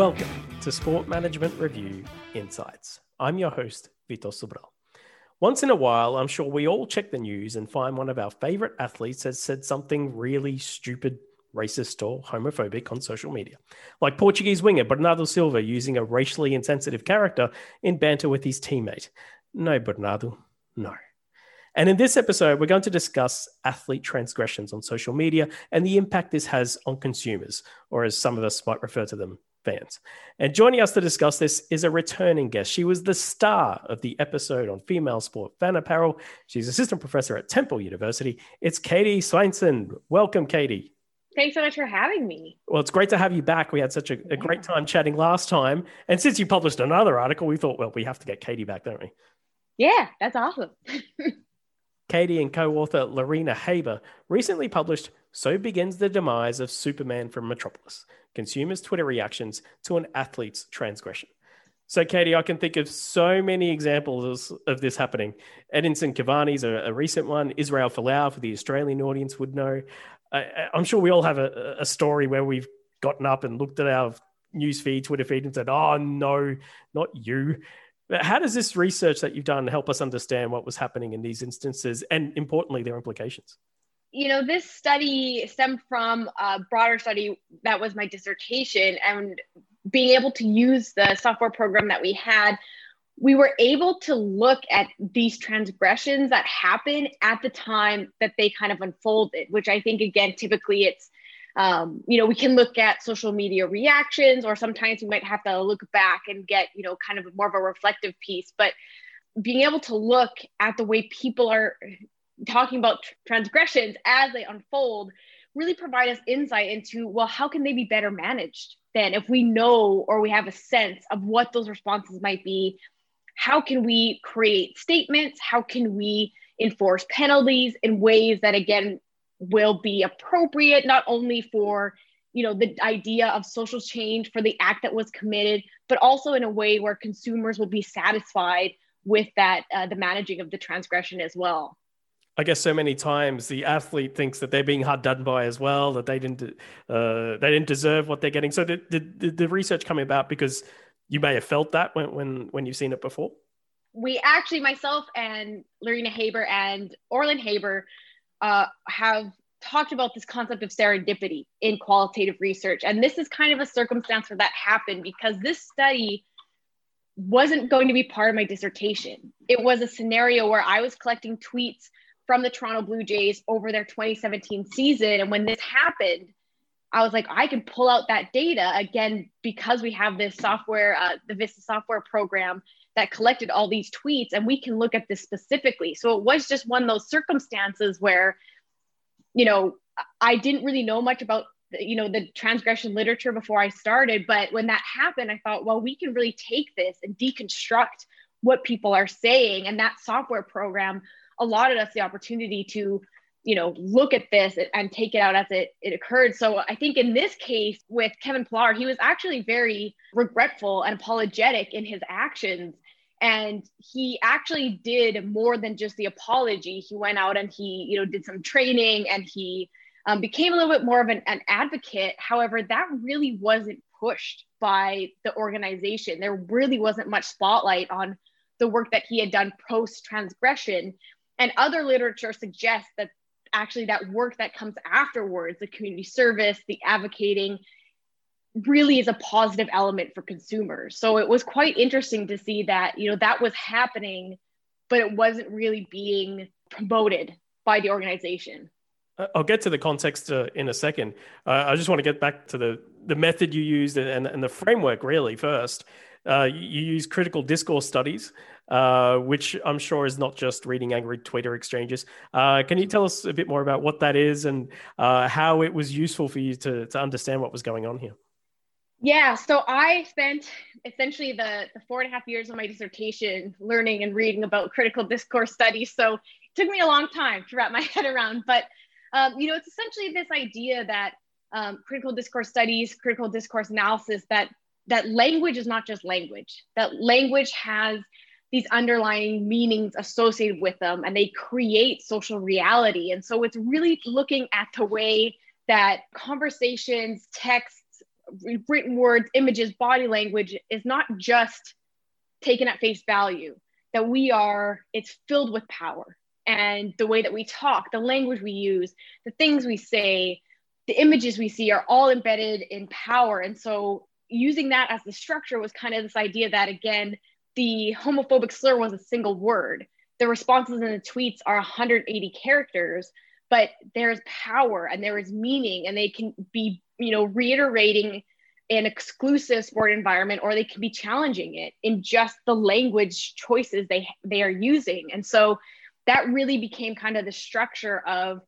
Welcome to Sport Management Review Insights. I'm your host, Vitor Sobral. Once in a while, I'm sure we all check the news and find one of our favorite athletes has said something really stupid, racist, or homophobic on social media. Like Portuguese winger Bernardo Silva using a racially insensitive character in banter with his teammate. No, Bernardo, no. And in this episode, we're going to discuss athlete transgressions on social media and the impact this has on consumers, or as some of us might refer to them, fans. And joining us to discuss this is a returning guest. She was the star of the episode on female sport fan apparel. She's assistant professor at Temple University. It's Katie Sveinson. Welcome, Katie. Thanks so much for having me. Well, it's great to have you back. We had such a, a great time chatting last time. And since you published another article, we thought, well, we have to get Katie back, don't we? Yeah, that's awesome. Katie and co author Larena Hoeber recently published So Begins the Demise of Superman from Metropolis Consumers' Twitter Reactions to an Athlete's Transgression. So, Katie, I can think of so many examples of this happening. Edinson Cavani's a, a recent one. Israel Folau, for the Australian audience, would know. I, am sure we all have a, a story where we've gotten up and looked at our news feed, Twitter feed, and said, "Oh no, not you." How does this research that you've done help us understand what was happening in these instances and importantly, their implications? You know, this study stemmed from a broader study that was my dissertation, and being able to use the software program that we had, we were able to look at these transgressions that happen at the time that they kind of unfolded, which I think, again, typically it's um, you know, we can look at social media reactions, or sometimes we might have to look back and get, you know, kind of more of a reflective piece. But being able to look at the way people are talking about transgressions as they unfold really provide us insight into, well, how can they be better managed then if we know or we have a sense of what those responses might be? How can we create statements? How can we enforce penalties in ways that, again, will be appropriate not only for you know the idea of social change for the act that was committed but also in a way where consumers will be satisfied with that uh, the managing of the transgression as well I guess so many times the athlete thinks that they're being hard done by as well, that they didn't uh, they didn't deserve what they're getting. So did, did, the research come about because you may have felt that when when when you've seen it before? We actually, myself and Larena Hoeber and Orland Hoeber, uh, have talked about this concept of serendipity in qualitative research. And this is kind of a circumstance where that happened because this study wasn't going to be part of my dissertation. It was a scenario where I was collecting tweets from the Toronto Blue Jays over their 2017 season. And when this happened, I was like, I can pull out that data again because we have this software, uh, the Vista software program that collected all these tweets, and we can look at this specifically. So it was just one of those circumstances where you know, I didn't really know much about you know the transgression literature before I started, but when that happened, I thought, well, we can really take this and deconstruct what people are saying, and that software program allotted us the opportunity to you know look at this and take it out as it, it occurred so i think in this case with kevin pillar he was actually very regretful and apologetic in his actions and he actually did more than just the apology. He went out and he you know did some training and he um, became a little bit more of an, an advocate. However that really wasn't pushed by the organization. There really wasn't much spotlight on the work that he had done post transgression and other literature suggests that actually that work that comes afterwards the community service the advocating really is a positive element for consumers. So it was quite interesting to see that, you know, that was happening, but it wasn't really being promoted by the organization. Uh, I'll get to the context uh, in a second. Uh, I just want to get back to the, the method you used and, and the framework really first. Uh, you use critical discourse studies, uh, which I'm sure is not just reading angry Twitter exchanges. Uh, can you tell us a bit more about what that is and how it was useful for you to, to understand what was going on here? Yeah, so I spent essentially the, the four and a half years of my dissertation learning and reading about critical discourse studies. So it took me a long time to wrap my head around. But, um, you know, it's essentially this idea that um, critical discourse studies, critical discourse analysis, that, that language is not just language, that language has these underlying meanings associated with them and they create social reality. And so it's really looking at the way that conversations, text, written words, images, body language is not just taken at face value, that we are, it's filled with power. And the way that we talk, the language we use, the things we say, the images we see are all embedded in power. And so using that as the structure was kind of this idea that, again, the homophobic slur was a single word. The responses in the tweets are 180 characters, but there's power and there is meaning, and they can be, you know, reiterating an exclusive sport environment or they can be challenging it in just the language choices they they are using. And so that really became kind of the structure of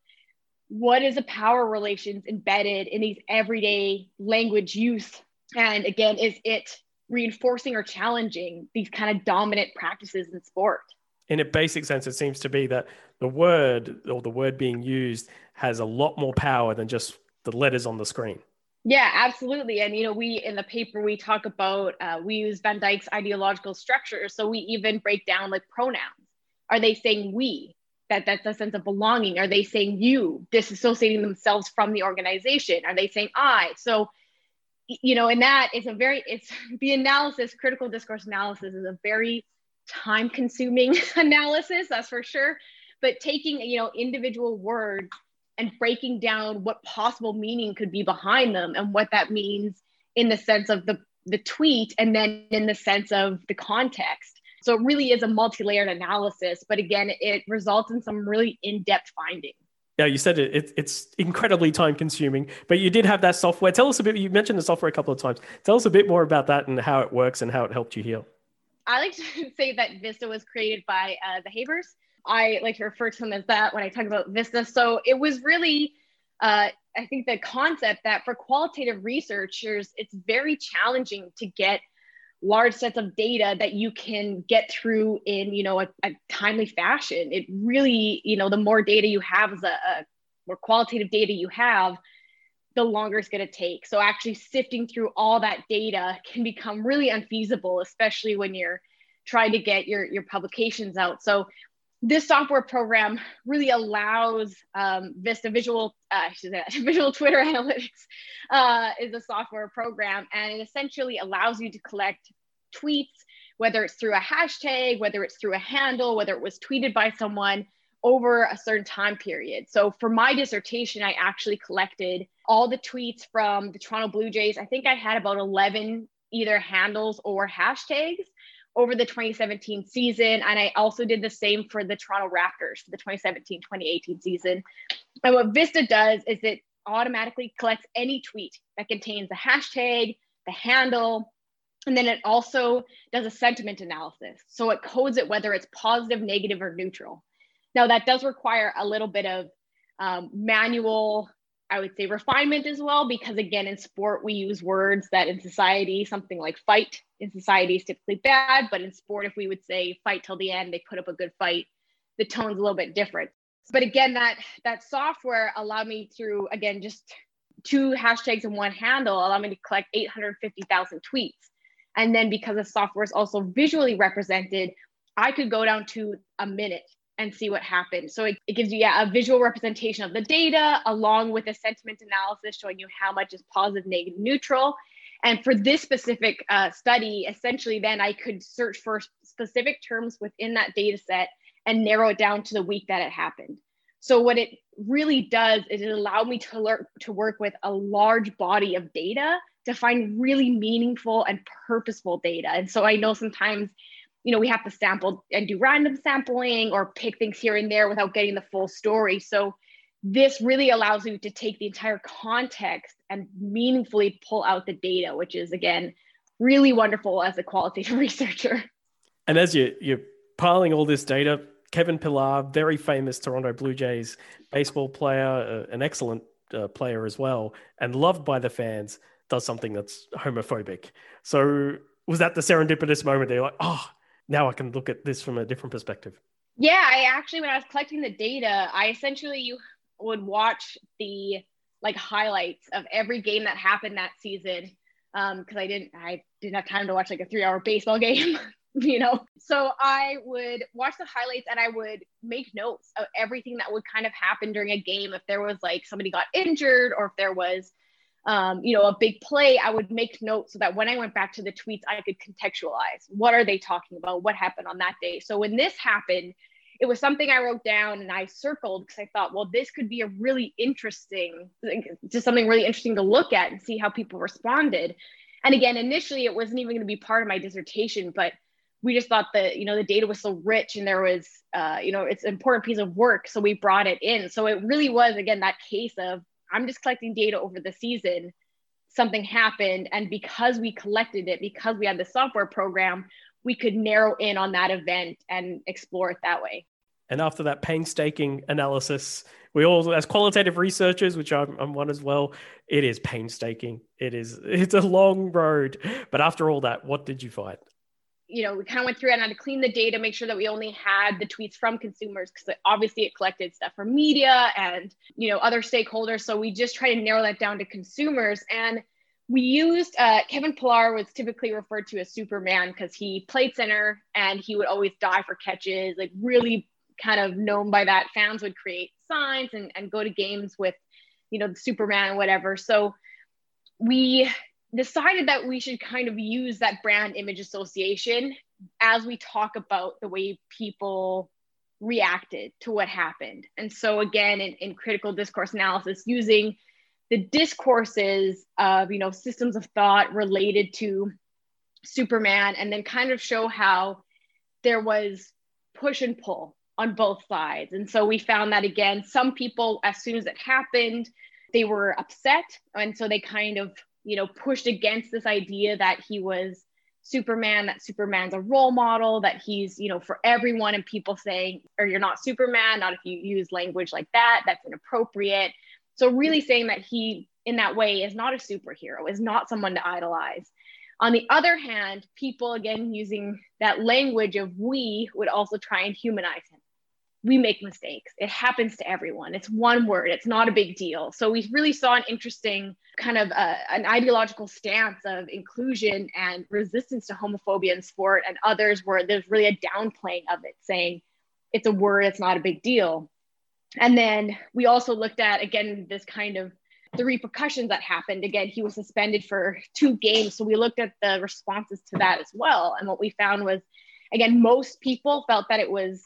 what is a power relations embedded in these everyday language use? And again is it reinforcing or challenging these kind of dominant practices in sport? In a basic sense it seems to be that the word or the word being used has a lot more power than just the letters on the screen yeah, absolutely. And, you know, we in the paper, we talk about, uh, we use Van Dijk's ideological structure. So we even break down like pronouns. Are they saying we? That that's a sense of belonging. Are they saying you, disassociating themselves from the organization? Are they saying I? So, you know, and that is a very, it's the analysis, critical discourse analysis is a very time consuming analysis, that's for sure. But taking, you know, individual words and breaking down what possible meaning could be behind them and what that means in the sense of the the tweet and then in the sense of the context so it really is a multi-layered analysis but again it results in some really in-depth findings yeah, you said it, it, It's incredibly time consuming, but you did have that software. Tell us a bit. You mentioned the software a couple of times. Tell us a bit more about that and how it works and how it helped you heal. I like to say that Vista was created by uh, the Hoebers, I like to refer to them as that when I talk about Vista. So it was really, uh, I think, the concept that for qualitative researchers, it's very challenging to get large sets of data that you can get through in you know a, a timely fashion. It really, you know, the more data you have, the a more qualitative data you have, the longer it's going to take. So actually sifting through all that data can become really unfeasible, especially when you're trying to get your your publications out. So this software program really allows um, Vista Visual, uh, Visual Twitter Analytics uh, is a software program, and it essentially allows you to collect tweets, whether it's through a hashtag, whether it's through a handle, whether it was tweeted by someone over a certain time period. So for my dissertation, I actually collected all the tweets from the Toronto Blue Jays. I think I had about 11 either handles or hashtags over the 2017 season. And I also did the same for the Toronto Raptors for the 2017 2018 season. And what Vista does is it automatically collects any tweet that contains the hashtag, the handle, and then it also does a sentiment analysis. So it codes it whether it's positive, negative, or neutral. Now, that does require a little bit of um, manual I would say refinement as well, because again, in sport, we use words that in society, something like fight in society is typically bad, but in sport, if we would say fight till the end, they put up a good fight, the tone's a little bit different. But again, that that software allowed me through again just two hashtags and one handle allowed me to collect 850,000 tweets. And then because the software is also visually represented, I could go down to a minute and see what happens. So it, it gives you yeah, a visual representation of the data along with a sentiment analysis showing you how much is positive, negative, neutral. And for this specific uh, study, essentially, then I could search for specific terms within that data set and narrow it down to the week that it happened. So what it really does is it allowed me to learn to work with a large body of data to find really meaningful and purposeful data. And so I know sometimes you know, we have to sample and do random sampling or pick things here and there without getting the full story. So this really allows you to take the entire context and meaningfully pull out the data, which is again really wonderful as a qualitative researcher. And as you you're piling all this data, Kevin Pillar, very famous Toronto Blue Jays baseball player, uh, an excellent uh, player as well, and loved by the fans, does something that's homophobic. So was that the serendipitous moment? They're like, oh, now I can look at this from a different perspective. Yeah, I actually, when I was collecting the data, I essentially would watch the like highlights of every game that happened that season because um, I didn't I didn't have time to watch like a three hour baseball game, you know. So I would watch the highlights and I would make notes of everything that would kind of happen during a game. If there was like somebody got injured or if there was um, you know, a big play, I would make notes so that when I went back to the tweets, I could contextualize what are they talking about, what happened on that day. So when this happened, it was something I wrote down and I circled because I thought, well, this could be a really interesting, just something really interesting to look at and see how people responded. And again, initially, it wasn't even going to be part of my dissertation, but we just thought that you know the data was so rich and there was uh, you know it's an important piece of work, so we brought it in. So it really was again that case of I'm just collecting data over the season. Something happened. And because we collected it, because we had the software program, we could narrow in on that event and explore it that way. And after that painstaking analysis, we all, as qualitative researchers, which I'm, I'm, one as well, it is painstaking. It is, it's a long road. But after all that, what did you find? you know, we kind of went through and had to clean the data, make sure that we only had the tweets from consumers because obviously it collected stuff from media and, you know, other stakeholders. So we just try to narrow that down to consumers. And we used uh, Kevin Pillar was typically referred to as Superman because he played center and he would always die for catches, like really kind of known by that. Fans would create signs and, and go to games with, you know, Superman and whatever. So we decided that we should kind of use that brand image association as we talk about the way people reacted to what happened. And so, again, in, in critical discourse analysis, using the discourses of you know systems of thought related to Superman, and then kind of show how there was push and pull on both sides. And so we found that again, some people, as soon as it happened, they were upset, and so they kind of you know, pushed against this idea that he was Superman, that Superman's a role model, that he's, you know, for everyone, and people saying, or you're not Superman, not if you use language like that, that's inappropriate. So, really saying that he, in that way, is not a superhero, is not someone to idolize. On the other hand, people, again, using that language of we would also try and humanize him we make mistakes. It happens to everyone. It's one word. It's not a big deal. So we really saw an interesting kind of uh, an ideological stance of inclusion and resistance to homophobia in sport, and others where there's really a downplaying of it, saying it's a word. It's not a big deal. And then we also looked at again this kind of the repercussions that happened. Again, he was suspended for two games. So we looked at the responses to that as well. And what we found was, again, most people felt that it was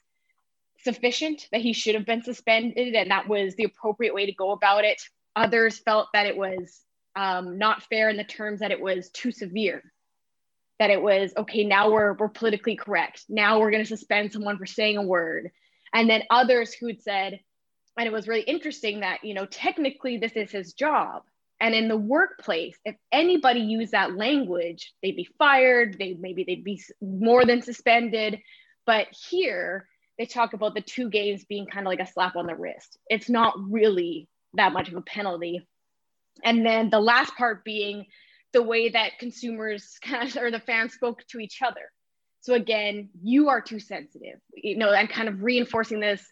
sufficient that he should have been suspended and that was the appropriate way to go about it. Others felt that it was um, not fair in the terms that it was too severe. That it was okay. Now we're we're politically correct. Now we're going to suspend someone for saying a word, and then others who'd said, and it was really interesting that you know technically this is his job, and in the workplace, if anybody used that language, they'd be fired. They maybe they'd be more than suspended. But here, they talk about the two games being kind of like a slap on the wrist. It's not really that much of a penalty. And then the last part being the way that consumers kind of, or the fans spoke to each other. So again, you are too sensitive, you know, and kind of reinforcing this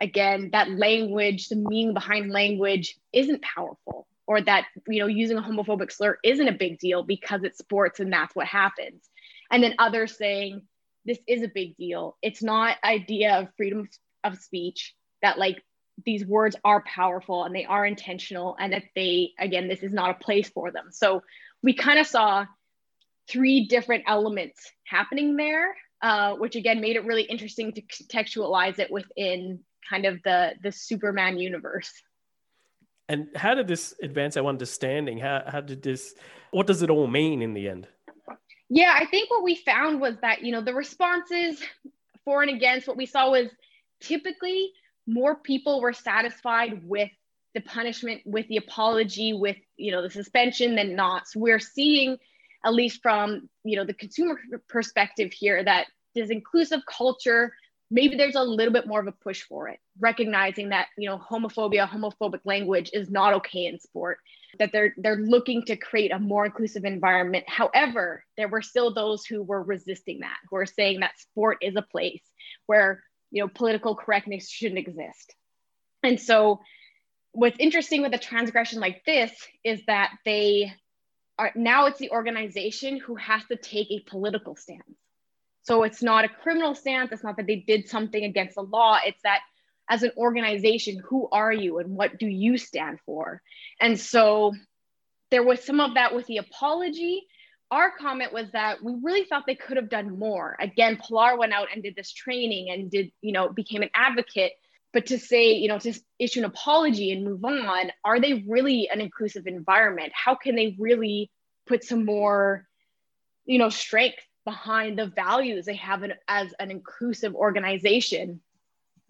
again, that language, the meaning behind language isn't powerful, or that, you know, using a homophobic slur isn't a big deal because it's sports and that's what happens. And then others saying, this is a big deal. It's not idea of freedom of speech that like these words are powerful and they are intentional and that they again this is not a place for them. So we kind of saw three different elements happening there, uh, which again made it really interesting to contextualize it within kind of the the Superman universe. And how did this advance our understanding? How how did this? What does it all mean in the end? Yeah, I think what we found was that, you know, the responses for and against, what we saw was typically more people were satisfied with the punishment, with the apology, with, you know, the suspension than not. So we're seeing, at least from, you know, the consumer perspective here, that this inclusive culture, maybe there's a little bit more of a push for it, recognizing that, you know, homophobia, homophobic language is not okay in sport that they're they're looking to create a more inclusive environment. However, there were still those who were resisting that, who are saying that sport is a place where you know political correctness shouldn't exist. And so what's interesting with a transgression like this is that they are now it's the organization who has to take a political stance. So it's not a criminal stance, it's not that they did something against the law, it's that as an organization, who are you and what do you stand for? And so there was some of that with the apology. Our comment was that we really thought they could have done more. Again, Pillar went out and did this training and did, you know, became an advocate. But to say, you know, to issue an apology and move on, are they really an inclusive environment? How can they really put some more, you know, strength behind the values they have an, as an inclusive organization?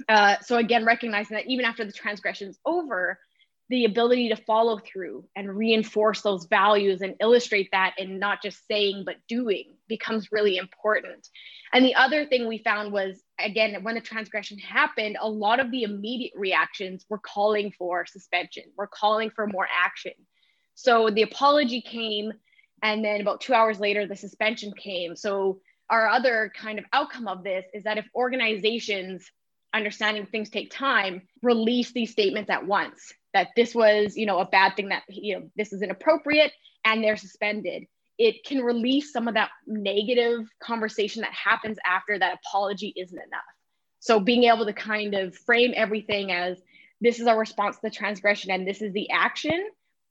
Uh, so again, recognizing that even after the transgression is over, the ability to follow through and reinforce those values and illustrate that in not just saying but doing becomes really important. And the other thing we found was again when the transgression happened, a lot of the immediate reactions were calling for suspension, we're calling for more action. So the apology came, and then about two hours later, the suspension came. So our other kind of outcome of this is that if organizations understanding things take time release these statements at once that this was you know a bad thing that you know this is inappropriate and they're suspended it can release some of that negative conversation that happens after that apology isn't enough so being able to kind of frame everything as this is our response to the transgression and this is the action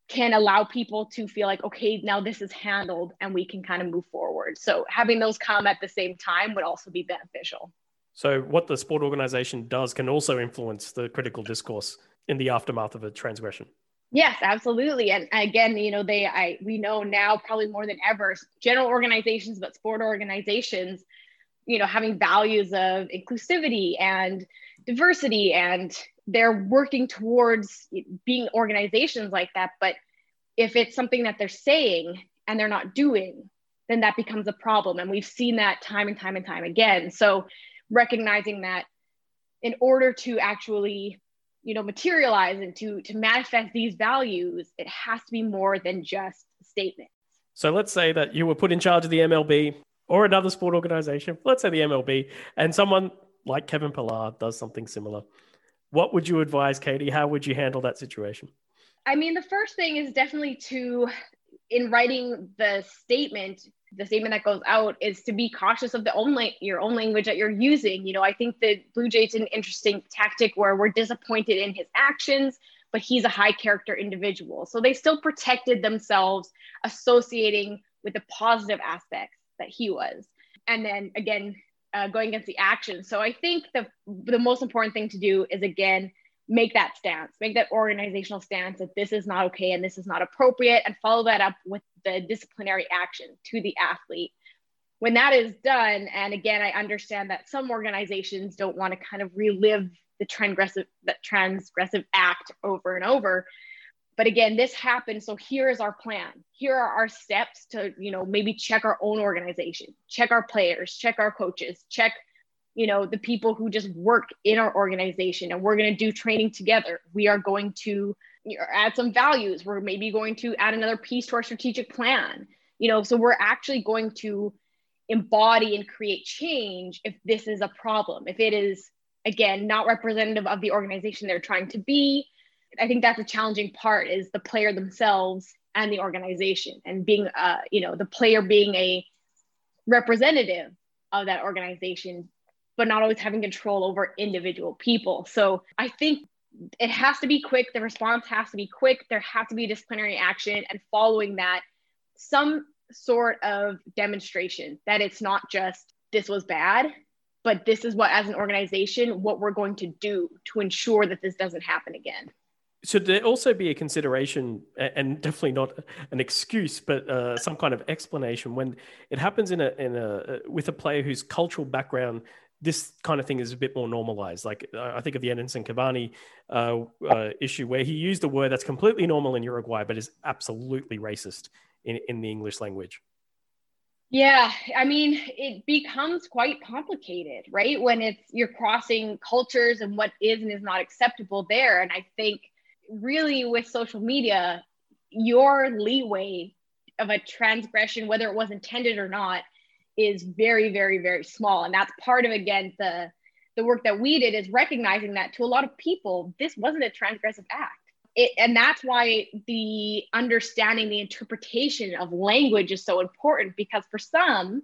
can allow people to feel like okay now this is handled and we can kind of move forward so having those come at the same time would also be beneficial so, what the sport organization does can also influence the critical discourse in the aftermath of a transgression. Yes, absolutely. And again, you know, they, I, we know now probably more than ever, general organizations, but sport organizations, you know, having values of inclusivity and diversity, and they're working towards being organizations like that. But if it's something that they're saying and they're not doing, then that becomes a problem. And we've seen that time and time and time again. So recognizing that in order to actually you know materialize and to to manifest these values it has to be more than just statements so let's say that you were put in charge of the mlb or another sport organization let's say the mlb and someone like kevin pillar does something similar what would you advise katie how would you handle that situation i mean the first thing is definitely to in writing the statement the statement that goes out is to be cautious of the own your own language that you're using. You know, I think the Blue Jays an interesting tactic where we're disappointed in his actions, but he's a high character individual. So they still protected themselves, associating with the positive aspects that he was. And then again, uh, going against the action. So I think the the most important thing to do is again make that stance, make that organizational stance that this is not okay and this is not appropriate, and follow that up with the disciplinary action to the athlete. When that is done, and again, I understand that some organizations don't want to kind of relive the transgressive, the transgressive act over and over. But again, this happened. So here is our plan. Here are our steps to, you know, maybe check our own organization, check our players, check our coaches, check you know the people who just work in our organization and we're going to do training together we are going to add some values we're maybe going to add another piece to our strategic plan you know so we're actually going to embody and create change if this is a problem if it is again not representative of the organization they're trying to be i think that's a challenging part is the player themselves and the organization and being uh you know the player being a representative of that organization but not always having control over individual people. So I think it has to be quick. The response has to be quick. There has to be disciplinary action and following that, some sort of demonstration that it's not just this was bad, but this is what, as an organization, what we're going to do to ensure that this doesn't happen again. Should there also be a consideration, and definitely not an excuse, but uh, some kind of explanation when it happens in a in a uh, with a player whose cultural background this kind of thing is a bit more normalized. Like I think of the Edinson Cavani uh, uh, issue where he used a word that's completely normal in Uruguay, but is absolutely racist in, in the English language. Yeah, I mean, it becomes quite complicated, right? When it's you're crossing cultures and what is and is not acceptable there. And I think really with social media, your leeway of a transgression, whether it was intended or not, is very, very, very small. And that's part of, again, the, the work that we did is recognizing that to a lot of people, this wasn't a transgressive act. It, and that's why the understanding the interpretation of language is so important because for some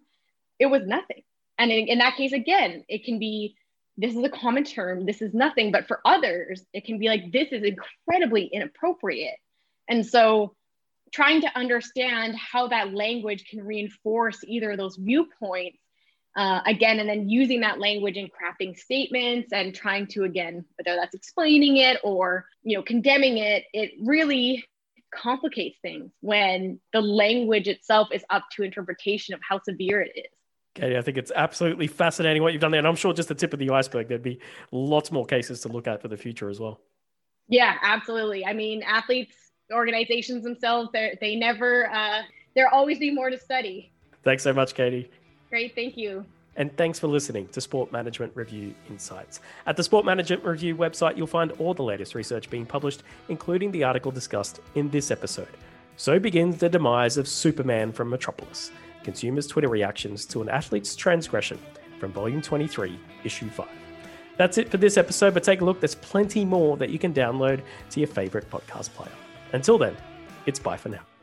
it was nothing and in, in, that case again it can be this is a common term this is nothing but for others it can be like this is incredibly inappropriate and so trying to understand how that language can reinforce either of those viewpoints uh, again, and then using that language in crafting statements and trying to, again, whether that's explaining it or, you know, condemning it, it really complicates things when the language itself is up to interpretation of how severe it is. Katie, I think it's absolutely fascinating what you've done there. And I'm sure just the tip of the iceberg, there'd be lots more cases to look at for the future as well. Yeah, absolutely. I mean, athletes, organizations themselves, they never, uh, there always be more to study. Thanks so much, Katie. Great. Thank you. And thanks for listening to Sport Management Review Insights. At the Sport Management Review website, you'll find all the latest research being published, including the article discussed in this episode. So begins the demise of Superman from Metropolis Consumers' Twitter Reactions to an Athlete's Transgression from Volume 23, Issue 5. That's it for this episode, but take a look. There's plenty more that you can download to your favorite podcast player. Until then, it's bye for now.